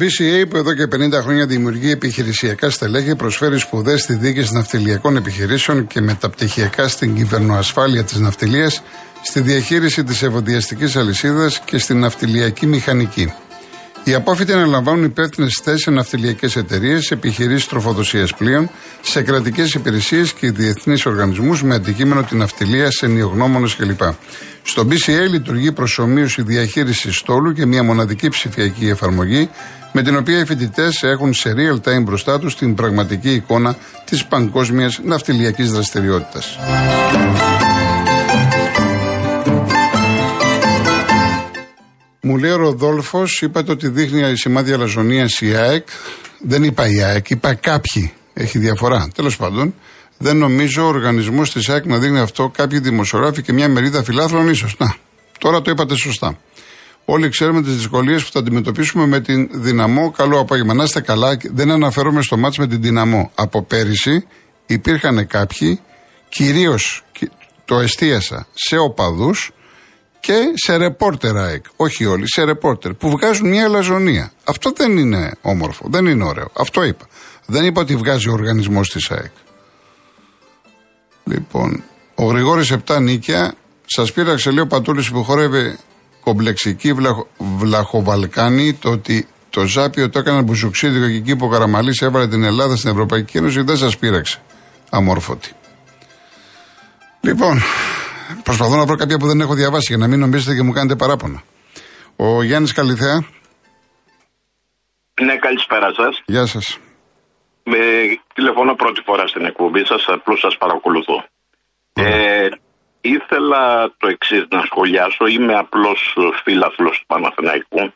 BCA που εδώ και 50 χρόνια δημιουργεί επιχειρησιακά στελέχη προσφέρει σπουδές στη διοίκηση ναυτιλιακών επιχειρήσεων και μεταπτυχιακά στην κυβερνοασφάλεια της ναυτιλίας, στη διαχείριση της ευωδιαστικής αλυσίδας και στην ναυτιλιακή μηχανική. Οι απόφοιτοι αναλαμβάνουν υπεύθυνες θέσεις σε ναυτιλιακές εταιρείες, επιχειρήσεις τροφοδοσίας πλοίων, σε κρατικές υπηρεσίες και διεθνείς οργανισμούς με αντικείμενο την ναυτιλία, σε νεογνώμονε κλπ. Στο BCA λειτουργεί προσωμείωση διαχείρισης στόλου και μια μοναδική ψηφιακή εφαρμογή με την οποία οι φοιτητές έχουν σε real time μπροστά τους την πραγματική εικόνα της παγκόσμιας ναυτιλιακής δραστηριότητας. Μου λέει ο Ροδόλφος, είπατε ότι δείχνει σημάδια αλαζονία η ΑΕΚ. Δεν είπα η ΑΕΚ, είπα κάποιοι. Έχει διαφορά. Τέλος πάντων, δεν νομίζω ο οργανισμός της ΑΕΚ να δείχνει αυτό. Κάποιοι δημοσιογράφοι και μια μερίδα φιλάθλων ίσως. Να, τώρα το είπατε σωστά. Όλοι ξέρουμε τις δυσκολίες που θα αντιμετωπίσουμε με την δυναμό. Καλό απόγευμα. Να είστε καλά. Δεν αναφέρομαι στο μάτς με την δυναμό. Από πέρυσι υπήρχαν κάποιοι, κυρίως το εστίασα σε οπαδούς και σε ρεπόρτερ ΑΕΚ. Όχι όλοι, σε ρεπόρτερ που βγάζουν μια αλαζονία. Αυτό δεν είναι όμορφο, δεν είναι ωραίο. Αυτό είπα. Δεν είπα ότι βγάζει ο οργανισμός της ΑΕΚ. Λοιπόν, ο Γρηγόρης 7 νίκια, σας πήραξε λέει ο Πατούλης που χορεύει κομπλεξική βλαχο, βλαχοβαλκάνη, το ότι το Ζάπιο το έκανε μπουζουξίδικο και εκεί που ο Καραμαλής έβαλε την Ελλάδα στην Ευρωπαϊκή Ένωση δεν σας πείραξε. Αμόρφωτη. Λοιπόν, προσπαθώ να βρω κάποια που δεν έχω διαβάσει για να μην νομίζετε και μου κάνετε παράπονα. Ο Γιάννης Καλιθέα. Ναι, καλησπέρα σας. Γεια σας. Με τηλεφωνώ πρώτη φορά στην εκπομπή σας, απλώς σας παρακολουθώ. Ε, ήθελα το εξής να σχολιάσω. Είμαι απλώ φίλαθλος του Παναθηναϊκού.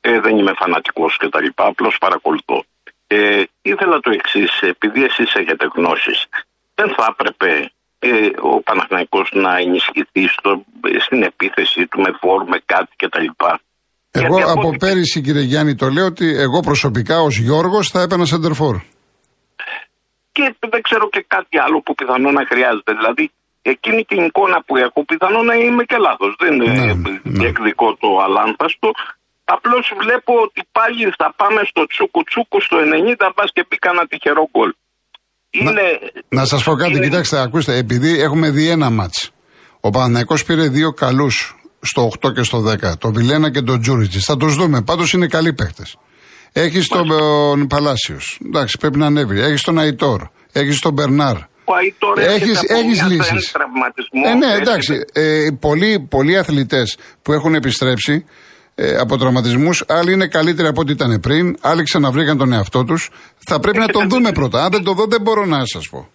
Ε, δεν είμαι φανατικός κτλ. Απλώς παρακολουθώ. Ε, ήθελα το εξής, επειδή εσείς έχετε γνώσεις, δεν θα έπρεπε ε, ο Παναθηναϊκός να ενισχυθεί στο, στην επίθεση του με φόρ, με κάτι κτλ. Εγώ από, από πέρυσι κύριε Γιάννη το λέω ότι εγώ προσωπικά ως Γιώργος θα έπαιρνα σεντερφόρ. Και δεν ξέρω και κάτι άλλο που πιθανό να χρειάζεται. Δηλαδή εκείνη την εικόνα που έχω πιθανό να είμαι και λάθος. Δεν είναι ναι, ναι. εκδικό το αλάνθαστο. Απλώς βλέπω ότι πάλι θα πάμε στο τσούκου τσούκου στο 90 μπας και πει κανένα τυχερό γκολ. Είναι, να να σας πω κάτι, είναι... κοιτάξτε, ακούστε, επειδή έχουμε δει ένα μάτς. Ο Παναθηναϊκός πήρε δύο καλούς στο 8 και στο 10. Το Βιλένα και τον Τζούριτζη. Θα τους δούμε. Πάντως είναι καλοί παίχτε. Έχεις τον Παλάσιος. Εντάξει, πρέπει να ανέβει. Έχεις τον Αϊτόρ. Έχεις τον Μπερνάρ. Έχει λύσεις. Ε, ναι, εντάξει. Ε, πολλοί, πολλοί αθλητές που έχουν επιστρέψει ε, από τραυματισμούς, άλλοι είναι καλύτεροι από ό,τι ήταν πριν, άλλοι ξαναβρήκαν τον εαυτό τους. Θα πρέπει να τον δούμε πρώτα. Αν δεν το δω, δεν μπορώ να σας πω.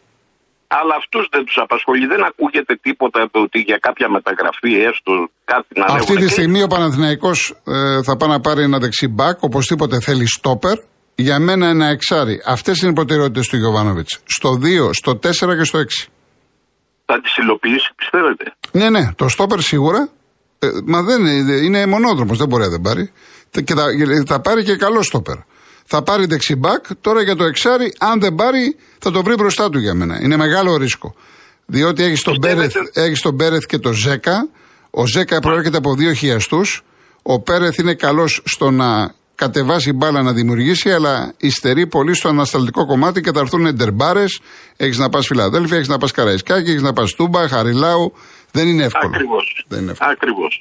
Αλλά αυτούς δεν τους απασχολεί. Δεν ακούγεται τίποτα ότι για κάποια μεταγραφή, έστω κάτι να Αυτή τη στιγμή ο Παναθηναϊκός ε, θα πάει να πάρει ένα δεξί μπακ, οπωσδήποτε θέλει στόπερ. Για μένα ένα εξάρι. Αυτές είναι οι προτεραιότητες του Γιωβάνοβιτς. Στο 2, στο 4 και στο 6. Θα τις υλοποιήσει, πιστεύετε; Ναι, ναι. Το στόπερ σίγουρα. Ε, μα δεν είναι, είναι μονόδρομος, δεν μπορεί να δεν πάρει. Και θα, θα πάρει και καλό στόπερ. Θα πάρει δεξιμπάκ, τώρα για το εξάρι, αν δεν πάρει, θα το βρει μπροστά του για μένα. Είναι μεγάλο ρίσκο. Διότι έχει τον, Πέρεθ, έχεις τον Πέρεθ και τον Ζέκα. Ο Ζέκα προέρχεται από δύο χιαστούς. Ο Πέρεθ είναι καλός στο να κατεβάσει μπάλα να δημιουργήσει, αλλά υστερεί πολύ στο ανασταλτικό κομμάτι και θα έρθουν εντερμπάρε. Έχεις να πας Φιλαδέλφια, έχεις να πας Καραϊσκάκη, έχεις να πας Τούμπα, Χαριλάου. Δεν είναι εύκολο. Ακριβώς.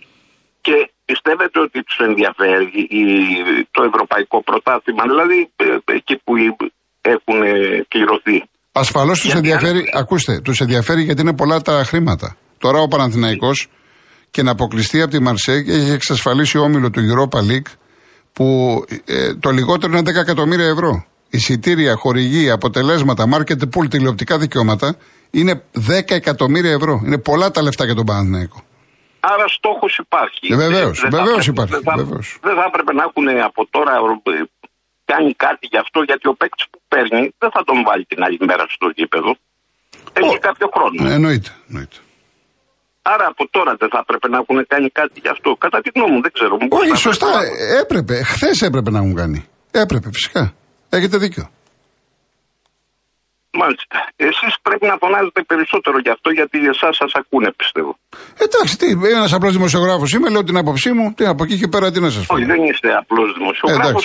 Και πιστεύετε ότι τους ενδιαφέρει το ευρωπαϊκό πρωτάθλημα, δηλαδή ε, εκεί που έχουν κληρωθεί; Ασφαλώς τους ενδιαφέρει, ακούστε, τους ενδιαφέρει γιατί είναι πολλά τα χρήματα. Τώρα ο Παναθηναϊκός και να αποκλειστεί από τη Μαρσέκ έχει εξασφαλίσει όμιλο του Europa League που ε, το λιγότερο είναι 10 εκατομμύρια ευρώ. Εισιτήρια, χορηγοί, αποτελέσματα, market pool, τηλεοπτικά δικαιώματα είναι 10 εκατομμύρια ευρώ. Είναι πολλά τα λεφτά για τον Παναθηναϊκό. Άρα στόχος υπάρχει. Ε, Βεβαίως, βεβαίως υπάρχει. Δεν θα, δεν θα έπρεπε να έχουν από τώρα ε, κάνει κάτι γι' αυτό, γιατί ο παίκτης που παίρνει δεν θα τον βάλει την άλλη μέρα στο γήπεδο. Έχει κάποιο χρόνο. Ε, εννοείται, εννοείται. Άρα από τώρα δεν θα έπρεπε να έχουν κάνει κάτι γι' αυτό. Κατά τη γνώμη μου, δεν ξέρω. Όχι, σωστά. Έπρεπε. Χθες έπρεπε να έχουν κάνει. Έπρεπε, φυσικά. Έχετε δίκιο. Μάλιστα. Εσείς πρέπει να φωνάζετε περισσότερο γι' αυτό, γιατί εσάς σας ακούνε, πιστεύω. Εντάξει, τι, ένας απλός δημοσιογράφος είμαι, λέω την άποψή μου. Τι από εκεί και πέρα τι να σας πω. Όχι, δεν είστε απλός δημοσιογράφος.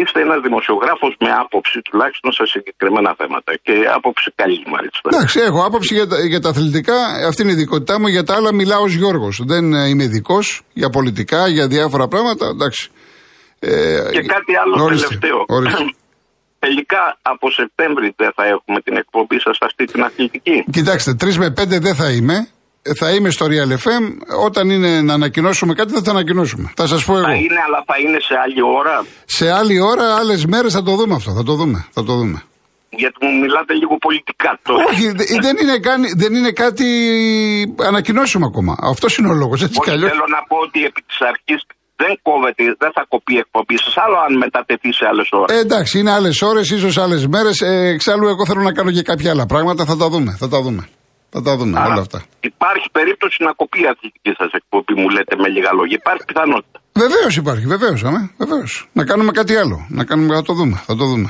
Είστε ένας δημοσιογράφος με άποψη τουλάχιστον σε συγκεκριμένα θέματα. Και άποψη καλής, μάλιστα. Εντάξει, έχω άποψη για τα, για τα αθλητικά. Αυτή είναι η ειδικότητά μου. Για τα άλλα μιλάω ως Γιώργος. Δεν ε, είμαι ειδικός για πολιτικά, για διάφορα πράγματα. Εντάξει. Ε, και κάτι άλλο τελευταίο. Τελικά από Σεπτέμβρη δεν θα έχουμε την εκπομπή σας αυτή την αθλητική. Κοιτάξτε, 3 με 5 δεν θα είμαι. Θα είμαι στο Real FM. Όταν είναι να ανακοινώσουμε κάτι, θα το ανακοινώσουμε. Θα σας πω εγώ. Θα είναι, αλλά θα είναι σε άλλη ώρα. Σε άλλη ώρα, άλλες μέρες θα το δούμε αυτό. Θα το δούμε. Θα το δούμε. Γιατί μου μιλάτε λίγο πολιτικά τώρα. Όχι, δεν είναι, καν, δεν είναι κάτι ανακοινώσουμε ακόμα. Αυτός είναι ο λόγος. Έτσι κι αλλιώς. Θέλω να πω ότι επί της αρχής δεν κόβεται, δεν θα κοπεί η εκπομπή σας. Άλλο αν μετατεθεί σε άλλες ώρες. Ε, εντάξει, είναι άλλες ώρες, ίσως άλλες μέρες. Ε, εξάλλου, εγώ θέλω να κάνω και κάποια άλλα πράγματα. Θα τα δούμε. Θα τα δούμε. Θα τα δούμε Άρα, όλα αυτά. Υπάρχει περίπτωση να κοπεί η αθλητική σας εκπομπή, μου λέτε με λίγα λόγια. Υπάρχει πιθανότητα. Βεβαίως υπάρχει, βεβαίως. Βεβαίως. Να κάνουμε κάτι άλλο. Να κάνουμε, θα το δούμε. Θα το δούμε.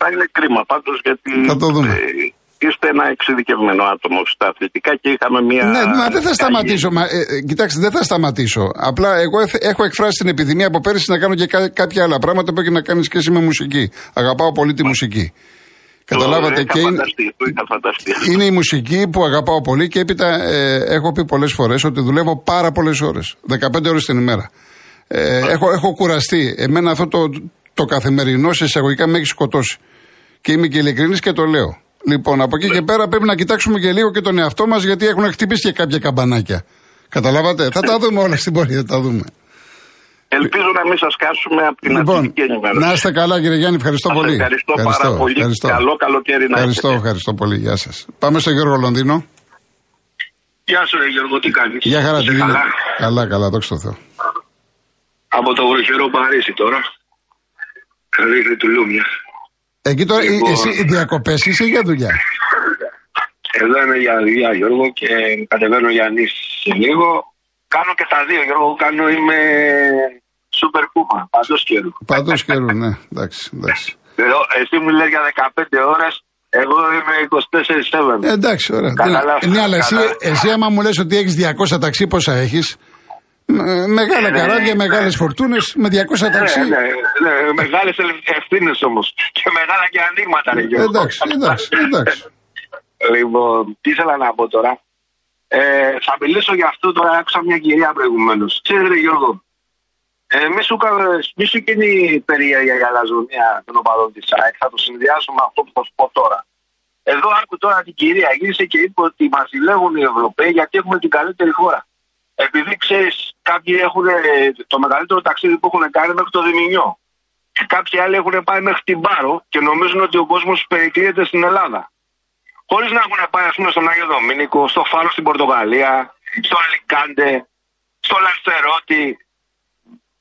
Θα είναι κρίμα πάντως γιατί. Θα το δούμε. Ε, είστε ένα εξειδικευμένο άτομο στα αθλητικά και είχαμε μια. Ναι, μα δεν θα σταματήσω. Μα, ε, ε, κοιτάξτε, δεν θα σταματήσω. Απλά εγώ έχω εκφράσει την επιδημία από πέρυσι να κάνω και κάποια άλλα πράγματα που έχει να κάνει σχέση με μουσική. Αγαπάω πολύ τη μουσική. Καταλάβατε και είναι, είναι η μουσική που αγαπάω πολύ και έπειτα ε, έχω πει πολλές φορές ότι δουλεύω πάρα πολλές ώρες. 15 ώρες την ημέρα. Ε, έχω, έχω κουραστεί. Εμένα αυτό το, το καθημερινό σε εισαγωγικά με έχει σκοτώσει. Και είμαι και ειλικρινής και το λέω. Λοιπόν, από εκεί και πέρα πρέπει να κοιτάξουμε και λίγο και τον εαυτό μας γιατί έχουν χτυπήσει και κάποια καμπανάκια. Καταλάβατε; Θα τα δούμε όλα στην πορεία, θα τα δούμε. Ελπίζω να μην σας κάσουμε από την λοιπόν, αθλητική ενημέρωση. Να είστε καλά, κύριε Γιάννη, ευχαριστώ πολύ. Ευχαριστώ, ευχαριστώ πάρα πολύ. Ευχαριστώ. Καλό καλοκαίρι να Ευχαριστώ, έχετε. ευχαριστώ πολύ. Γεια σας. Πάμε στο Γιώργο Λονδίνο. Γεια σου, ρε Γιώργο, τι κάνεις; Γεια χαρά, τι καλά; καλά, καλά, δόξα τω Θεώ. Από το βροχερό Παρίσι τώρα. Ρίχνει του Λούμια. Εκεί τώρα, λοιπόν, εσύ διακοπές είσαι για δουλειά; Εδώ είμαι για δουλειά, Γιώργο, και κατεβαίνω για νύση σε λίγο. Κάνω και τα δύο, Γιώργο. Κάνω, είμαι σούπερ κούμα, παντός καιρού. Παντός καιρού, ναι, εντάξει. εντάξει. Εδώ, εσύ μου λες για 15 ώρες, εγώ είμαι 24-7. Ε, εντάξει, ωραία. Ναι, αλλά εσύ, εσύ άμα μου λες ότι έχεις 200 ταξί, πόσα έχεις; Μεγάλα ναι, καράβια, ναι, μεγάλες φορτούνες με 200 ταξί. Ναι, ναι, ναι μεγάλε ευθύνες όμως. Και μεγάλα και ανοίγματα, ρε Γιώργο. Εντάξει, εντάξει, εντάξει. λοιπόν, τι ήθελα να πω τώρα. Ε, θα μιλήσω για αυτό τώρα. Άκουσα μια κυρία προηγουμένως. Ξέρετε, Γιώργο, ε, μη σου, μη σου γίνει περίεργα για λαζονία των οπαδών της ΑΕΚ. Θα το συνδυάσω με αυτό που θα σου πω τώρα. Εδώ άκου τώρα την κυρία γύρισε και είπε ότι μας ζηλεύουν οι Ευρωπαίοι γιατί έχουμε την καλύτερη χώρα επειδή ξέρεις, κάποιοι έχουν ε, το μεγαλύτερο ταξίδι που έχουν κάνει μέχρι το Δημηνιό. Και κάποιοι άλλοι έχουν πάει μέχρι την Πάρο και νομίζουν ότι ο κόσμος περικλείεται στην Ελλάδα. Χωρίς να έχουν πάει, ας πούμε, στον Άγιο Δομήνικο, στο Φάρο στην Πορτογαλία, στο Αλικάντε, στο Λαστερότη,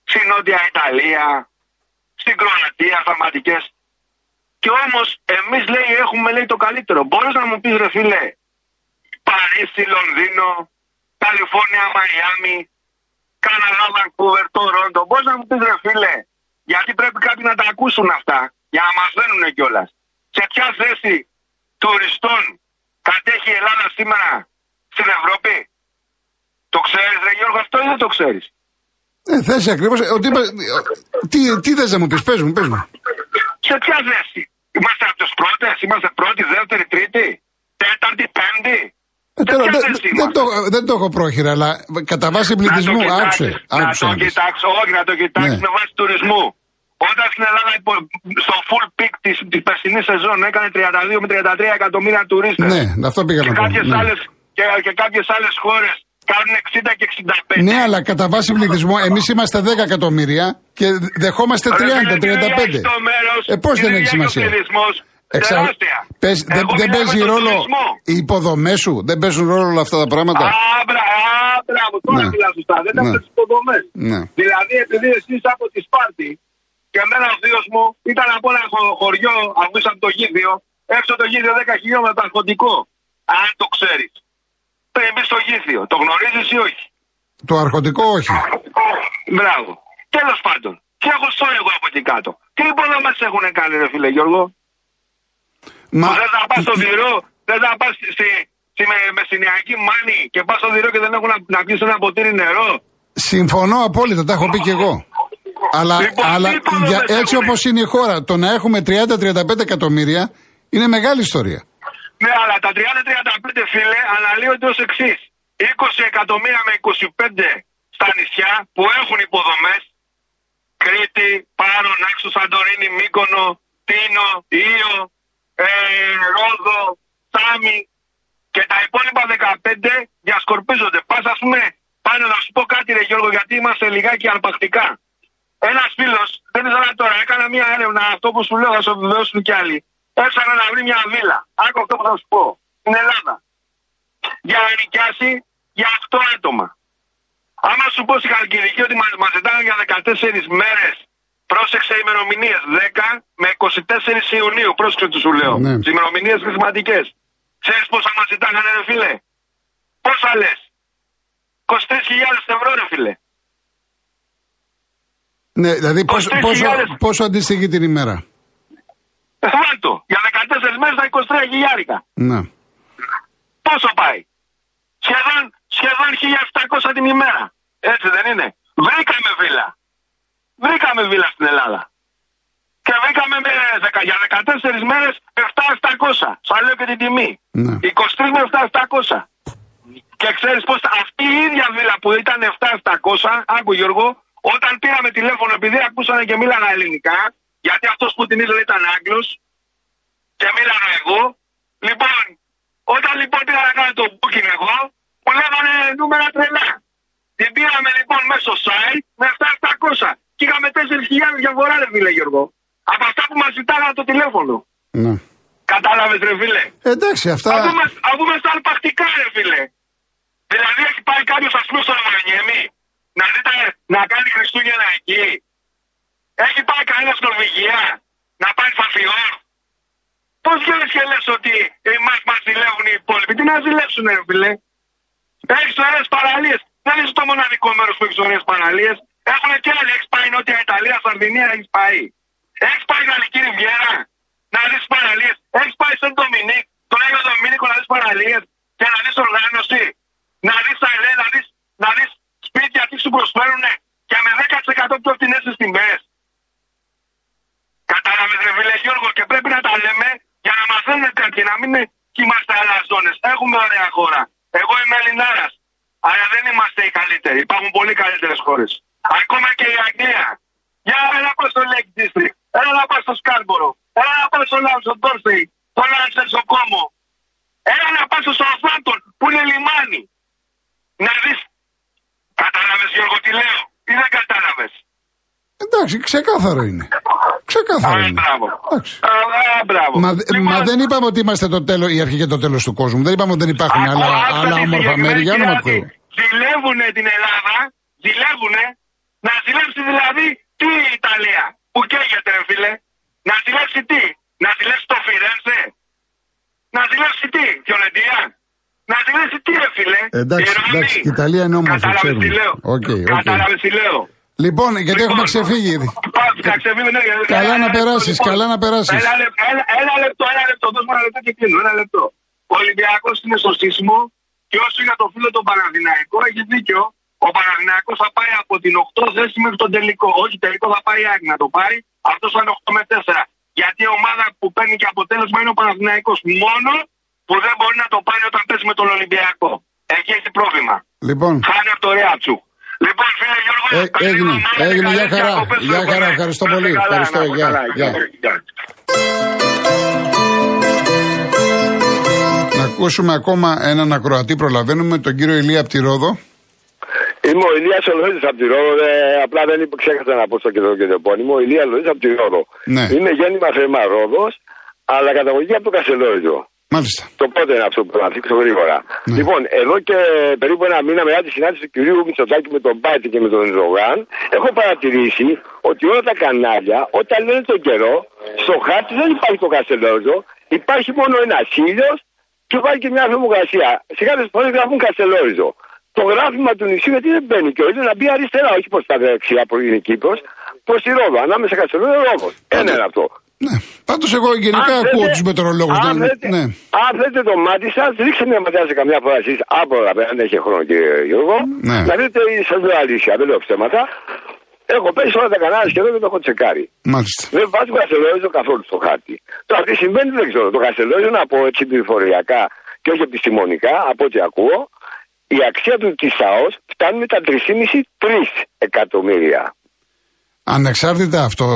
στην Νότια Ιταλία, στην Κροατία, θαυματικέ. Και όμως, εμείς λέει έχουμε λέει το καλύτερο. Μπορείς να μου πεις, ρε φίλε, Παρίσι, Λονδίνο, Καλιφόρνια, Μαϊάμι, Καναδά, Βανκούβερ, Ρόντο. Πώ να μου πεις ρε φίλε, γιατί πρέπει κάποιοι να τα ακούσουν αυτά, για να μας δένουν κιόλας. Σε ποια θέση τουριστών κατέχει η Ελλάδα σήμερα στην Ευρώπη; Το ξέρεις, Ρε Γιώργο, αυτό ή δεν το ξέρεις; Ε, θέση ακριβώς. Ε, τι, τι θες να μου πεις, πες μου, πες μου. Σε ποια θέση; Είμαστε από τους πρώτες, είμαστε πρώτη, δεύτερη, τρίτη, τέταρτη, πέμπτη. Ε, τώρα, δεν, δεν, το, δεν το έχω πρόχειρα, αλλά κατά βάση πληθυσμού, άκουσε. Να το κοιτάξω, όχι να το κοιτάξω ναι. με βάση τουρισμού. Όταν στην Ελλάδα στο full peak της της περσινής σεζόν έκανε 32 με 33 εκατομμύρια τουρίστες. Ναι, αυτό πήγα να πω. Ναι. Άλλες, και, και κάποιες άλλες χώρες κάνουν 60 και 65. Ναι, αλλά κατά βάση πληθυσμού εμείς είμαστε 10 εκατομμύρια και δεχόμαστε 30, 35. Ε, πώς δεν έχει σημασία; Εξα... Πες, δεν, δεν παίζει ρόλο οι υποδομές σου, δεν παίζουν ρόλο όλα αυτά τα πράγματα; Α, μπράβο, τώρα ναι. μιλάς σωστά. Δεν ναι. τις υποδομές. Ναι. Δηλαδή, επειδή εσύ είσαι από τη Σπάρτη και εμένα ο θείος μου ήταν από ένα χωριό, αφού από το γίδιο, έξω το γίδιο 10 χιλιόμετρα αρχοντικό. Αν το ξέρεις. Πριν μπει στο γίδιο, το γνωρίζεις ή όχι; Το αρχοντικό όχι. Μπράβο. Τέλος πάντων. Και έχω στο εγώ από εκεί κάτω. Τι υποδομέ έχουν κάνει, ρε φίλε Γιώργο; Μα- Που δεν θα πας στο Δηρό, δεν θα πας στη, στη με- μεσηνιακή μάνη και πας στο Δηρό και δεν έχουν να, να πιεις ένα ποτήρι νερό. Συμφωνώ απόλυτα, τα έχω πει και εγώ. Αλλά, Λοιπόν, αλλά τι υποδομές για, έτσι έχουνε; όπως είναι η χώρα, το να έχουμε 30-35 εκατομμύρια είναι μεγάλη ιστορία. Ναι, αλλά τα 30-35 φίλε αναλύονται ω εξής. 20 εκατομμύρια με 25 στα νησιά που έχουν υποδομές. Κρήτη, Πάρο, Νάξο, Σαντορίνη, Μύκονο, Τίνο, Ήο, ε, Ρόδο, Σάμι και τα υπόλοιπα 15 διασκορπίζονται. Πας, ας πούμε, πάνω να σου πω κάτι, ρε Γιώργο, γιατί είμαστε λιγάκι αρπακτικά. Ένας φίλος, δεν ήθελα τώρα, έκανα μια έρευνα, αυτό που σου λέω, θα σου επιβεβαιώσουν κι άλλοι. Έψαχνα να βρει μια βίλα. Άκου αυτό που θα σου πω. Στην Ελλάδα. Για να νοικιάσει για 8 άτομα. Άμα σου πω στη Χαλκιδική ότι μα μας ζητάνε για 14 μέρες, πρόσεξε ημερομηνίες 10 με 24 Ιουνίου. Πρόσεξε του σου λέω. Ναι. Τι ημερομηνίες χρησιματικέ. Ξέρεις πόσα μας ζητάγανε, ρε φίλε; Πόσα λες; 23.000 ευρώ, ρε φίλε. Ναι, δηλαδή πόσο, 23.000. πόσο, πόσο αντιστοιχεί την ημέρα; Βάλτο. Για 14 μέρες τα 23 χιλιάρικα. Ναι. Πόσο πάει; Σχεδόν, σχεδόν 1700 την ημέρα. Έτσι δεν είναι; Βρήκαμε βίλα. Βρήκαμε βίλα στην Ελλάδα. Και βρήκαμε με, δεκα- για 14 μέρες 7-700. Σας λέω και την τιμή. Ναι. 23 με 7-700. Και ξέρεις πώς αυτή η ίδια βίλα που ήταν 7-700, άκου Γιώργο, όταν πήραμε τηλέφωνο επειδή ακούσανε και μίλαγα ελληνικά, γιατί αυτός που την ήθελε ήταν Άγγλος, και μίλαγα εγώ. Λοιπόν, όταν λοιπόν πήγα να κάνω το booking εγώ, μου λέγανε νούμερα τρελά. Την πήραμε λοιπόν μέσω site με 7-700. Και είχαμε 4.000 διαφορά, ρε φίλε Γιώργο. Από αυτά που μας ζητάγανε το τηλέφωνο. ναι. Κατάλαβες ρε φίλε. Εντάξει, αυτά. Αφού μας- Αφού είμαστε αρπακτικά ρε φίλε. Δηλαδή έχει πάει κάποιος ας πούμε στο Ρωμανιέμι να δείτε να κάνει Χριστούγεννα εκεί. Έχει πάει κανένα στην Νορβηγία να πάει φαφιόρ. Πώς βγαίνει και λες ότι εμάς μας ζηλεύουν οι υπόλοιποι. Τι να ζηλέψουν, ρε φίλε. Έχεις ωραίες παραλίες. Δεν είσαι το μοναδικό μέρος που έχεις ωραίες παραλίες. Έχουν και άλλοι. Έχεις πάει Νότια Ιταλία, Σαρδινία, έχεις πάει. Έχεις πάει Γαλλική Ριβιέρα να δεις παραλίες. Έχεις πάει στον Ντομινίκ, τον Άγιο Δομήνικο να δεις παραλίες και να δεις οργάνωση. Να δεις τα ελέ, να δεις να δεις σπίτια τι σου προσφέρουν και με 10% πιο φθηνές τιμές. Κατάλαβες, ρε φίλε Γιώργο, και πρέπει να τα λέμε για να μαθαίνουν κάτι, να μην είμαστε αλαζόνε. Έχουμε ωραία χώρα. Εγώ είμαι Ελληνάρας. Αλλά δεν είμαστε οι καλύτεροι. Υπάρχουν πολύ καλύτερες χώρες. Ακόμα και η Αγγλία. Για να πα στο Lake District. Έλα να πας στο Σκάρμπορο. Έλα να πας στο Λάουσο Ντόρσεϊ. Στο Λάνσερ στο Κόμο. Έλα να πας στο Southampton που είναι λιμάνι. Να δει. Κατάλαβες Γιώργο τι λέω; Ή δεν κατάλαβες; Εντάξει, ξεκάθαρο είναι. Ξεκάθαρο Α, είναι. μπράβο. Εντάξει. Α, α, μπράβο. Μα, Λοιπόν, μα δεν είπαμε ότι είμαστε το τέλος, η αρχή και το τέλος του κόσμου. Δεν είπαμε ότι δεν υπάρχουν Ακούω, άλλα, άκουσα άλλα τη όμορφα συγκεκριμένη μέρη. Για όνομα του κυρία Θεού. ότι Ζηλεύουνε την Ελλάδα, ζηλεύουνε, να ζηλέψει δηλαδή τι η Ιταλία, που καίγεται ρε φίλε, να ζηλέψει τι, να ζηλέψει το Φιρέντσε, να ζηλέψει τι, Φιορεντίνα, να ζηλέψει τι ρε φίλε, Εντάξει, η Ρώμη. εντάξει, η Ιταλία είναι όμορφη, Κατάλαβες ξέρουμε. τι λέω, OK, ok. κατάλαβες τι λέω. Λοιπόν, γιατί έχουμε Λοιπόν, ξεφύγει ήδη. Πάμε, να ξεφύγουμε, ναι, γιατί- Καλά ένα να λεπτό, περάσεις, λοιπόν. καλά να περάσεις. Ένα, λεπτό, ένα, ένα λεπτό, ένα λεπτό, δώσ' μου ένα λεπτό και κλείνω, ένα λεπτό. Ο Ολυμπιακός είναι στο σύσμο και όσο για το φίλο τον Παναδημαϊκό έχει δίκιο. Ο Παναδημαϊκός θα πάει από την 8 θέση μέχρι τον τελικό. Όχι, τελικό θα πάει η Άκη να το πάρει. Αυτό θα είναι 8 με 4. Γιατί η ομάδα που παίρνει και αποτέλεσμα είναι ο Παναδημαϊκός. Μόνο που δεν μπορεί να το πάρει όταν παίζει με τον Ολυμπιακό. Εκεί έχει πρόβλημα. Λοιπόν, Χάνει από το Ρέατσου. Λοιπόν, φίλε Γιώργο, Ε, καλή έγινε, εβδομάδα, έγινε, καλές γεια χαρά. διακοπές Γεια στο χαρά, Κονέ. ευχαριστώ Να είστε πολύ. καλά, Ευχαριστώ, να είστε γεια, καλά. γεια. Γεια. να ακούσουμε ακόμα έναν ακροατή. Προλαβαίνουμε τον κύριο Ηλία από τη Ρόδο. Είμαι ο Ηλίας Ολοίδης από τη Ρόδο, ε, απλά δεν είπα, ξέχασα να πω στο και το, και το επώνυμο. Ο Ηλίας Ολοίδης από τη Ρόδο. Ναι. Είμαι γέννημα θερμά Ρόδος, αλλά καταγωγή από το Κασελόριζο. Μάλιστα. Το πότε είναι αυτό που να θίξω γρήγορα. Ναι. Λοιπόν, εδώ και περίπου ένα μήνα μετά τη συνάντηση του κυρίου Μητσοτάκη με τον Πάτη και με τον Ζογάν, έχω παρατηρήσει ότι όλα τα κανάλια, όταν λένε τον καιρό, στο χάρτη δεν υπάρχει το Κασελόριζο, υπάρχει μόνο ένας ήλιος και υπάρχει και μια θερμοκρασία. Σε κάποιε φορέ γράφουν Κασελόριζο. Το γράφημα του νησιού γιατί δεν μπαίνει και να μπει αριστερά, όχι προς τα δεξιά που είναι Κύπρος, προς τη Ρόδο. Ανάμεσα Κασελόριζο και Ρόδο. Ένα είναι αυτό. Ναι. Πάντως εγώ γενικά Αν ακούω θέλετε- τους μετεωρολόγους. αν θέλετε- Ναι. Αν θέλετε το μάτι σας, ρίξτε μια ματιά σε καμιά φορά εσείς άπορα, αν έχει χρόνο κύριε Γιώργο, Ναι. να δείτε σα λέω αλήθεια, δεν λέω ψέματα. Έχω πέσει όλα τα κανάλια σχεδόν και το έχω τσεκάρει. Μάλιστα. Δεν βάζει καστελόριζο καθόλου στο χάρτη. Τώρα τι συμβαίνει δεν ξέρω. Το καστελόριζο να πω έτσι πληροφοριακά και όχι επιστημονικά, από ό,τι ακούω, η αξία του της ΑΟΣ φτάνει με τα 3,5-3 εκατομμύρια. Ανεξάρτητα αυτό,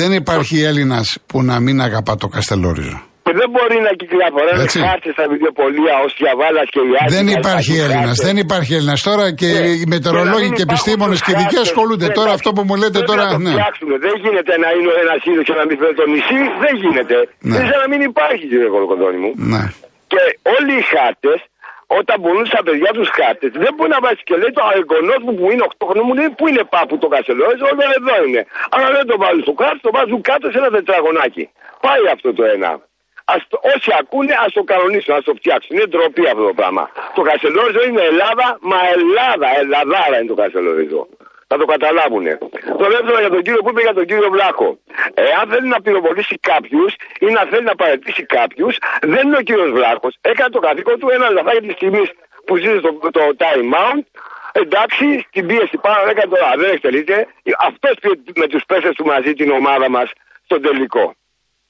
δεν υπάρχει Έλληνας που να μην αγαπά το Καστελόριζο. Και δεν μπορεί να κυκλοφοράνε Έτσι. χάρτε στα βιβλιοπολία ως διαβάλας και οι άλλοι. Δεν να υπάρχει υπάρχουν Έλληνας. χάρτες. Δεν υπάρχει Έλληνας. Τώρα και Ναι. οι μετεωρολόγοι Και να μην και επιστήμονες υπάρχουν και οι δικοί χάρτες. ασχολούνται. Ναι, Τώρα εντάξει. αυτό που μου λέτε Πρέπει τώρα. να το Ναι. φτιάξουμε. Δεν γίνεται να είναι ο ένας είδος και να μην φέρει το νησί. Δεν γίνεται. Ναι. Δεν σαν να μην υπάρχει, κύριε Κολοκοντώνη μου. Ναι. Και όλοι οι χάρτες, όταν μπορούν στα παιδιά τους χάρτε, δεν μπορεί να βάζει και λέει το αγκονό μου που είναι 8 χρονών μου λέει πού είναι πάπου το κασελόι, όλο εδώ είναι. Αλλά δεν το βάλουν στο χάρτη, το βάζουν κάτω σε ένα τετραγωνάκι. Πάει αυτό το ένα. Ας, το- όσοι ακούνε, ας το κανονίσουν, ας το φτιάξουν. Είναι ντροπή αυτό το πράγμα. Το κασελόριζο είναι Ελλάδα, μα Ελλάδα, Ελλαδάρα είναι το κασελόριζο. Θα το καταλάβουν. Το δεύτερο για τον κύριο που είπε για τον κύριο Βλάχο. Εάν θέλει να πυροβολήσει κάποιους ή να θέλει να παρετήσει κάποιους, δεν είναι ο κύριος Βλάχος. Έκανε το καθήκον του ένα λαθάκι τη στιγμή που ζει στο το time out. Εντάξει, την πίεση πάνω έκανε τώρα. Δεν εκτελείται. Αυτός πήρε με τους πέστε του μαζί την ομάδα μας στον τελικό.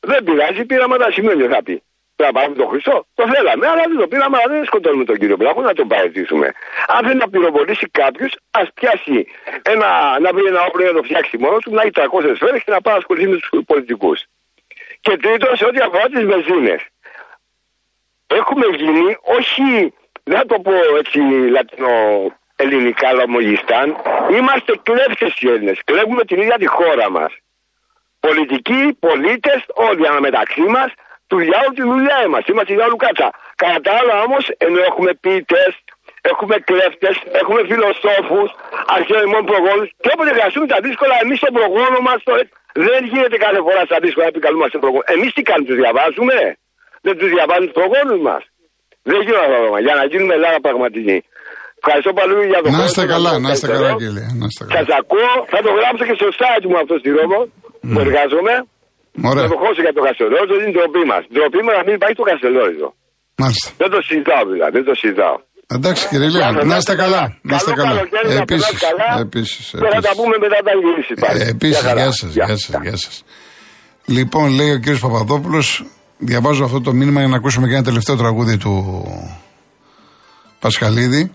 Δεν πειράζει, πήραμε τα σημεία, θα πει. Πρέπει να πάρουμε τον Χριστό. Το θέλαμε, αλλά δεν το πήραμε, αλλά δεν σκοτώνουμε τον κύριο Μπλάχο να τον παραιτήσουμε. Αν θέλει να πυροβολήσει κάποιος, ας πιάσει ένα, να βρει ένα όπλο να το φτιάξει μόνος του, να έχει 300 σφαίρες και να πάει να ασχοληθεί με τους πολιτικούς. Και τρίτον, σε ό,τι αφορά τις βενζίνες. Έχουμε γίνει, όχι, δεν θα το πω έτσι λατινο ελληνικά λαμογιστάν, είμαστε κλέφτε οι Έλληνες. Κλέβουμε την ίδια τη χώρα μας πολιτικοί, πολίτες, όλοι αναμεταξύ μας, του διάλογου τη δουλειά είμαστε. Είμαστε διάλογου κάτσα. Κατά τα άλλα όμως, ενώ έχουμε ποιητέ, έχουμε κλέφτες, έχουμε φιλοσόφους, αρχαίων προγόνους και όποτε χρειαστούμε τα δύσκολα, εμείς τον προγόνο μας το... δεν γίνεται κάθε φορά στα δύσκολα να επικαλούμαστε προγόνο. Εμείς τι κάνουμε, τους διαβάζουμε, δεν τους διαβάζουν τους προγόνους μας. Δεν γίνεται αυτό το πράγμα. Για να γίνουμε Ελλάδα πραγματική. Ευχαριστώ πολύ για το Να χρόνο είστε σας. καλά, να είστε Ευχαριστώ. καλά, κύριε. Να είστε Σας καλά. ακούω, θα το γράψω και στο site μου αυτό στη Ρώμο που εργάζομαι. Ωραία. Θα το χώσω για το Καστελόριζο, είναι ντροπή μας. Ντροπή μας να μην υπάρχει το Καστελόριζο. Μάλιστα. Δεν το συζητάω δηλαδή, δεν το συζητάω. Εντάξει, κύριε Λέα, Γεια σας, να είστε καλά. Να είστε Καλό καλά. καλοκαίρι, να Επίσης. περνάτε καλά. Επίσης. Και θα τα πούμε μετά τα γυρίσει πάλι. Επίσης, χαρά. γεια σας. Γεια σας, γεια σας. Λοιπόν, λέει ο κύριος Παπαδόπουλος, διαβάζω αυτό το μήνυμα για να ακούσουμε και ένα τελευταίο τραγούδι του Πασχαλίδη.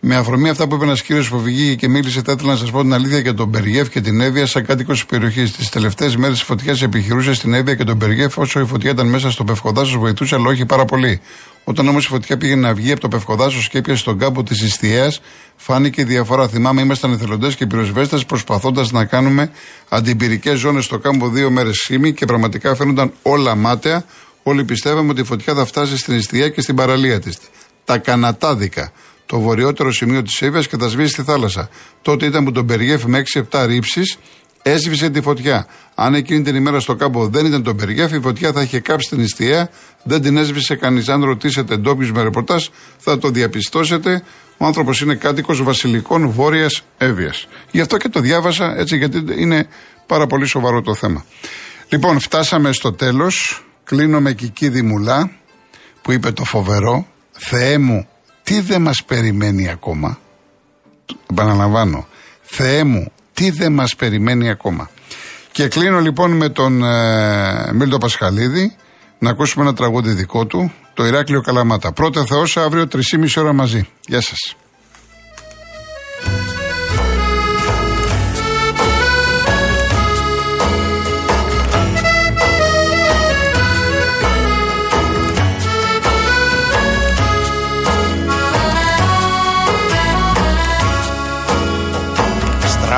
Με αφορμή αυτά που είπε ένας κύριος που βγήκε και μίλησε, θα ήθελα να σας πω την αλήθεια για τον Μπεργέφ και την Εύβοια, σαν κάτοικο της περιοχής. Τις τελευταίες μέρες τη φωτιά επιχειρούσε στην Εύβοια και τον Μπεργέφ, όσο η φωτιά ήταν μέσα στο Πευκοδάσος, βοηθούσε, αλλά όχι πάρα πολύ. Όταν όμως η φωτιά πήγε να βγει από το Πευκοδάσος και έπιασε τον κάμπο της Ιστιαίας, φάνηκε η διαφορά. Θυμάμαι, ήμασταν εθελοντές και πυροσβέστες προσπαθώντας να κάνουμε αντιπυρικέ ζώνες στο κάμπο δύο μέρες σήμη και πραγματικά φαίνονταν όλα μάταια. Όλοι πιστεύαμε ότι η φωτιά θα φτάσει στην Ιστιαία και στην παραλία της. Τα κανατάδικα το βορειότερο σημείο της Εύβοια και θα σβήσει στη θάλασσα. Τότε ήταν που τον Μπεργέφ με 6-7 ρήψεις έσβησε τη φωτιά. Αν εκείνη την ημέρα στο κάμπο δεν ήταν τον Μπεργέφ, η φωτιά θα είχε κάψει την ιστιαία, δεν την έσβησε κανείς. Αν ρωτήσετε ντόπιους με ρεπορτάζ, θα το διαπιστώσετε. Ο άνθρωπος είναι κάτοικος βασιλικών βόρειας Εύβοιας. Γι' αυτό και το διάβασα έτσι, γιατί είναι πάρα πολύ σοβαρό το θέμα. Λοιπόν, φτάσαμε στο τέλος. Κλείνω με Κική Μουλά που είπε το φοβερό. Θεέ μου, τι δεν μας περιμένει ακόμα; Επαναλαμβάνω. Θεέ μου, τι δεν μας περιμένει ακόμα; Και κλείνω λοιπόν με τον ε, Μίλτο Πασχαλίδη να ακούσουμε ένα τραγούδι δικό του, το Ηράκλειο Καλαμάτα. Πρώτα Θεός, αύριο 3,5 ώρα μαζί. Γεια σας.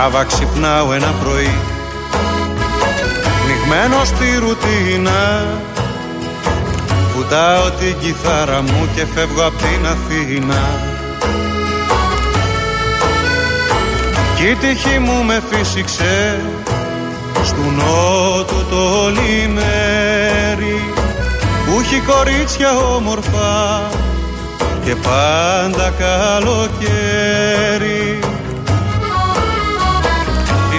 Στράβα ξυπνάω ένα πρωί. Πνιγμένο στη ρουτίνα. Βουτάω την κιθάρα μου και φεύγω απ' την Αθήνα. Κι η τύχη μου με φύσηξε Στου νότου το λιμέρι. Που έχει κορίτσια όμορφα Και πάντα καλοκαίρι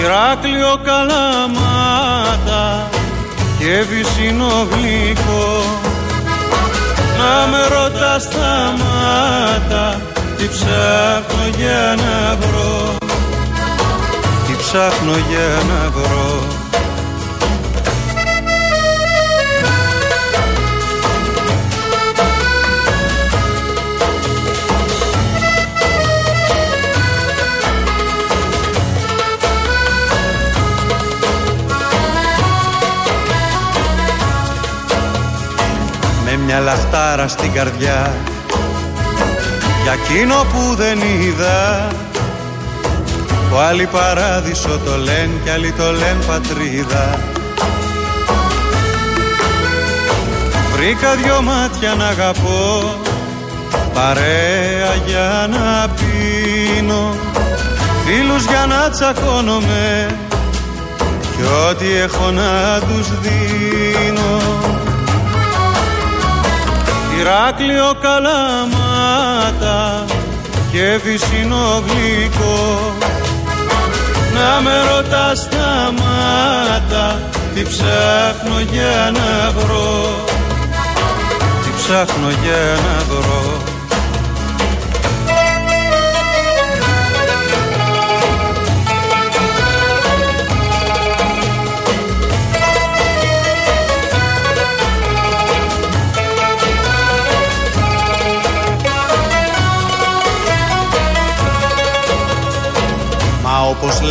Ηράκλειο Καλαμάτα και βυσινό γλυκό να με ρωτάς τα μάτα τι ψάχνω για να βρω τι ψάχνω για να βρω μια λαχτάρα στην καρδιά. Για εκείνο που δεν είδα που άλλοι παράδεισο το λένε κι άλλοι το λένε πατρίδα. Βρήκα δυο μάτια να αγαπώ παρέα για να πίνω. Φίλους για να τσακώνομαι κι ό,τι έχω να τους δίνω Ηράκλειο καλαμάτα και βυσινό γλυκό να με ρωτάς τα μάτα τι ψάχνω για να βρω. Τι ψάχνω για να βρω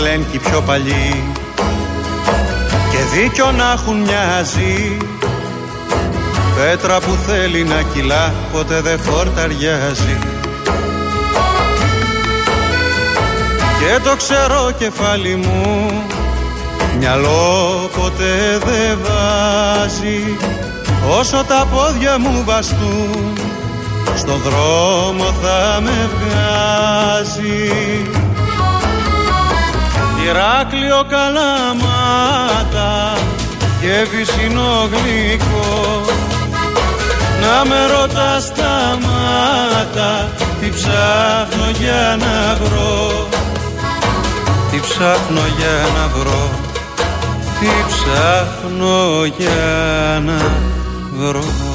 λένε και οι πιο παλιοί. Και δίκιο να έχουν μοιάζει. Πέτρα που θέλει να κυλά ποτέ δεν φορταριάζει. Και το ξέρω κεφάλι μου μυαλό ποτέ δεν βάζει. Όσο τα πόδια μου βαστούν στον δρόμο θα με βγάζει Ηράκλειο καλαμάτα και βυσινό γλυκό να με ρωτάς τα μάτα τι ψάχνω για να βρω. Τι ψάχνω για να βρω τι ψάχνω για να βρω